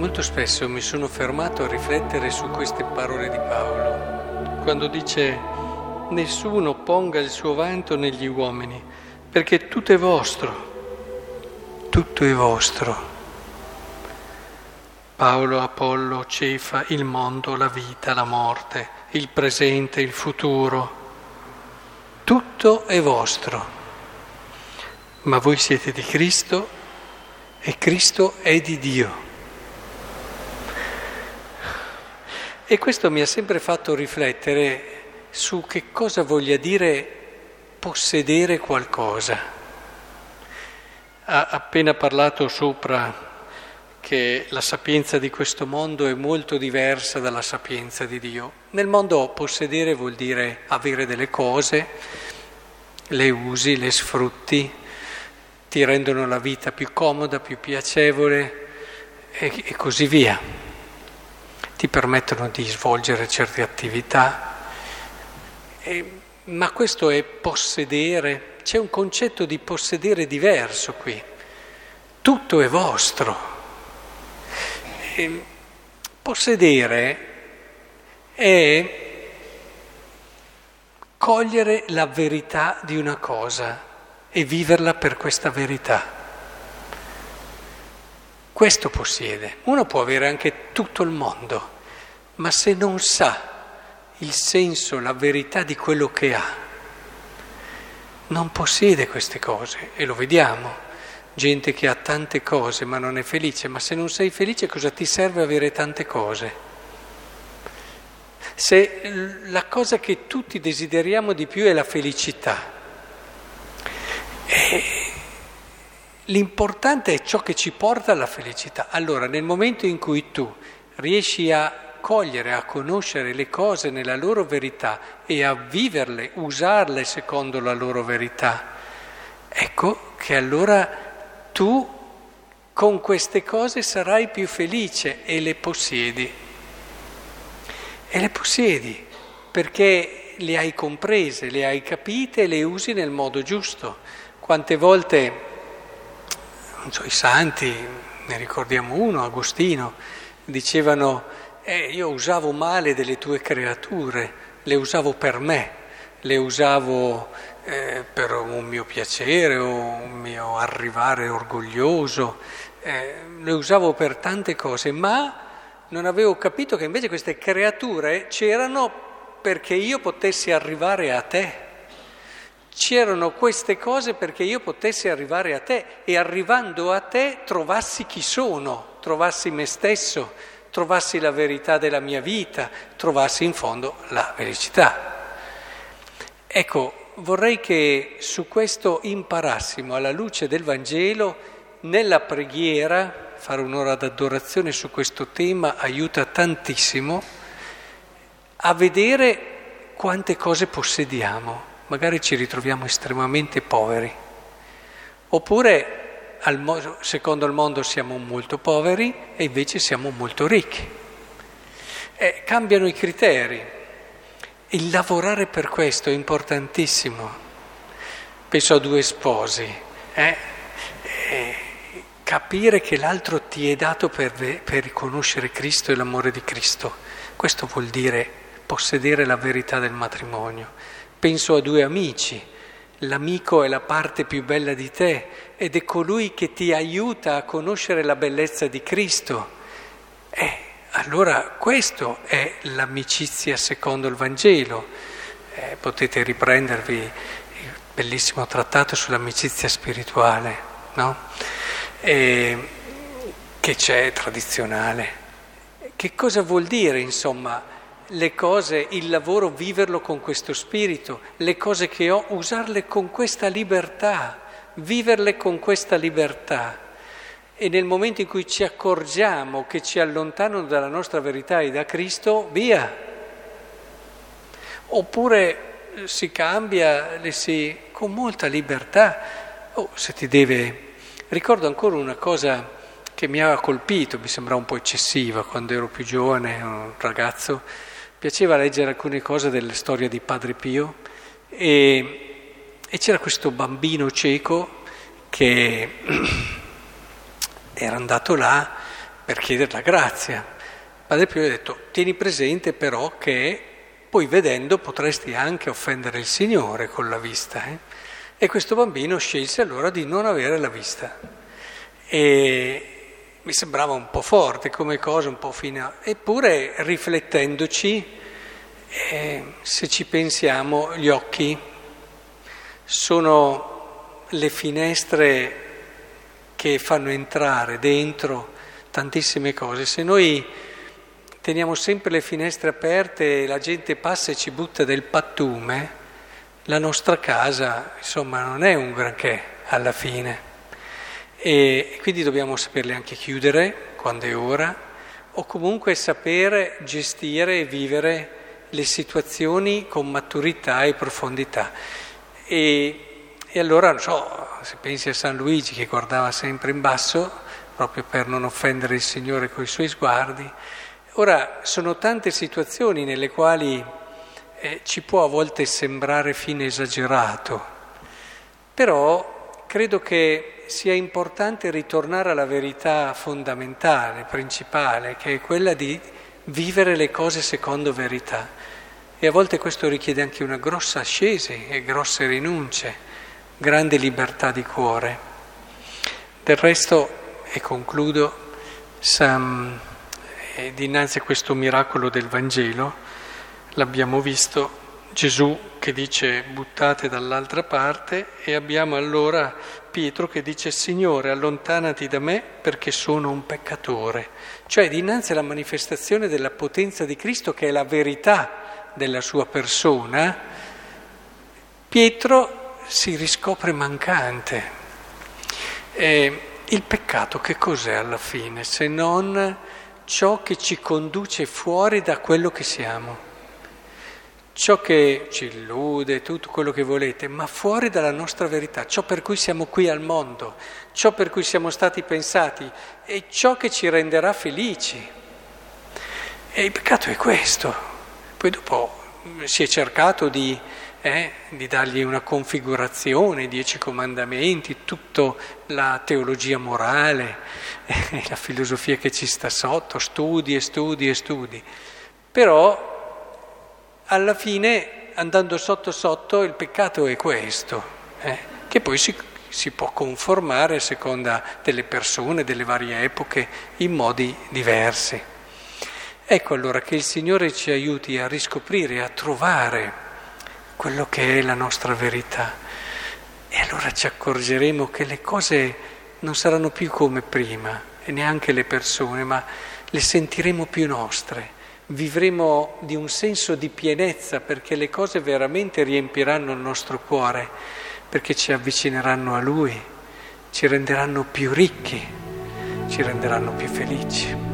molto spesso mi sono fermato a riflettere su queste parole di Paolo, quando dice nessuno ponga il suo vanto negli uomini, perché tutto è vostro, tutto è vostro. Paolo, Apollo, Cefa, il mondo, la vita, la morte, il presente, il futuro, tutto è vostro. Ma voi siete di Cristo e Cristo è di Dio. E questo mi ha sempre fatto riflettere su che cosa voglia dire possedere qualcosa. Ha appena parlato sopra che la sapienza di questo mondo è molto diversa dalla sapienza di Dio. Nel mondo possedere vuol dire avere delle cose, le usi, le sfrutti, ti rendono la vita più comoda, più piacevole e, e così via ti permettono di svolgere certe attività, e, ma questo è possedere, c'è un concetto di possedere diverso qui, tutto è vostro. E, possedere è cogliere la verità di una cosa e viverla per questa verità. Questo possiede. Uno può avere anche tutto il mondo, ma se non sa il senso, la verità di quello che ha, non possiede queste cose e lo vediamo. Gente che ha tante cose ma non è felice, ma se non sei felice cosa ti serve avere tante cose? Se la cosa che tutti desideriamo di più è la felicità, e L'importante è ciò che ci porta alla felicità. Allora, nel momento in cui tu riesci a cogliere, a conoscere le cose nella loro verità e a viverle, usarle secondo la loro verità, ecco che allora tu con queste cose sarai più felice e le possiedi. E le possiedi perché le hai comprese, le hai capite e le usi nel modo giusto. Quante volte so, i santi, ne ricordiamo uno, Agostino, dicevano, eh, io usavo male delle tue creature, le usavo per me, le usavo eh, per un mio piacere o un mio arrivare orgoglioso, eh, le usavo per tante cose, ma non avevo capito che invece queste creature c'erano perché io potessi arrivare a te. C'erano queste cose perché io potessi arrivare a te e arrivando a te trovassi chi sono, trovassi me stesso, trovassi la verità della mia vita, trovassi in fondo la felicità. Ecco, vorrei che su questo imparassimo alla luce del Vangelo, nella preghiera, fare un'ora d'adorazione su questo tema aiuta tantissimo a vedere quante cose possediamo magari ci ritroviamo estremamente poveri. Oppure al, secondo il mondo siamo molto poveri e invece siamo molto ricchi. Eh, cambiano i criteri. Il lavorare per questo è importantissimo. Penso a due sposi. Eh, capire che l'altro ti è dato per, per riconoscere Cristo e l'amore di Cristo. Questo vuol dire possedere la verità del matrimonio. Penso a due amici, l'amico è la parte più bella di te ed è colui che ti aiuta a conoscere la bellezza di Cristo. Eh, allora questo è l'amicizia secondo il Vangelo. Eh, potete riprendervi il bellissimo trattato sull'amicizia spirituale, no? eh, che c'è tradizionale. Che cosa vuol dire, insomma? Le cose, il lavoro, viverlo con questo spirito, le cose che ho, usarle con questa libertà, viverle con questa libertà. E nel momento in cui ci accorgiamo che ci allontanano dalla nostra verità e da Cristo, via. Oppure eh, si cambia, le si, con molta libertà. Oh, se ti deve... Ricordo ancora una cosa che mi aveva colpito, mi sembrava un po' eccessiva quando ero più giovane, un ragazzo piaceva leggere alcune cose delle storie di Padre Pio e, e c'era questo bambino cieco che era andato là per chiedere la grazia. Padre Pio ha detto, tieni presente però che poi vedendo potresti anche offendere il Signore con la vista. Eh? E questo bambino scelse allora di non avere la vista. E mi sembrava un po' forte come cosa, un po' fine. Eppure riflettendoci, eh, se ci pensiamo, gli occhi sono le finestre che fanno entrare dentro tantissime cose. Se noi teniamo sempre le finestre aperte e la gente passa e ci butta del pattume, la nostra casa, insomma, non è un granché alla fine. E quindi dobbiamo saperle anche chiudere quando è ora, o comunque sapere gestire e vivere le situazioni con maturità e profondità. E, e allora, non so, se pensi a San Luigi che guardava sempre in basso, proprio per non offendere il Signore con i suoi sguardi, ora sono tante situazioni nelle quali eh, ci può a volte sembrare fine esagerato, però credo che sia importante ritornare alla verità fondamentale, principale, che è quella di vivere le cose secondo verità. E a volte questo richiede anche una grossa ascesi e grosse rinunce, grande libertà di cuore. Del resto, e concludo, Sam, eh, dinanzi a questo miracolo del Vangelo, l'abbiamo visto, Gesù che dice buttate dall'altra parte e abbiamo allora Pietro che dice Signore allontanati da me perché sono un peccatore. Cioè dinanzi alla manifestazione della potenza di Cristo che è la verità della sua persona, Pietro si riscopre mancante. E il peccato che cos'è alla fine se non ciò che ci conduce fuori da quello che siamo? Ciò che ci illude, tutto quello che volete, ma fuori dalla nostra verità, ciò per cui siamo qui al mondo, ciò per cui siamo stati pensati e ciò che ci renderà felici. E il peccato è questo. Poi dopo si è cercato di, eh, di dargli una configurazione, i dieci comandamenti, tutta la teologia morale, eh, la filosofia che ci sta sotto, studi e studi e studi. Però alla fine, andando sotto sotto, il peccato è questo, eh, che poi si, si può conformare a seconda delle persone, delle varie epoche, in modi diversi. Ecco allora che il Signore ci aiuti a riscoprire, a trovare quello che è la nostra verità. E allora ci accorgeremo che le cose non saranno più come prima, e neanche le persone, ma le sentiremo più nostre vivremo di un senso di pienezza perché le cose veramente riempiranno il nostro cuore, perché ci avvicineranno a Lui, ci renderanno più ricchi, ci renderanno più felici.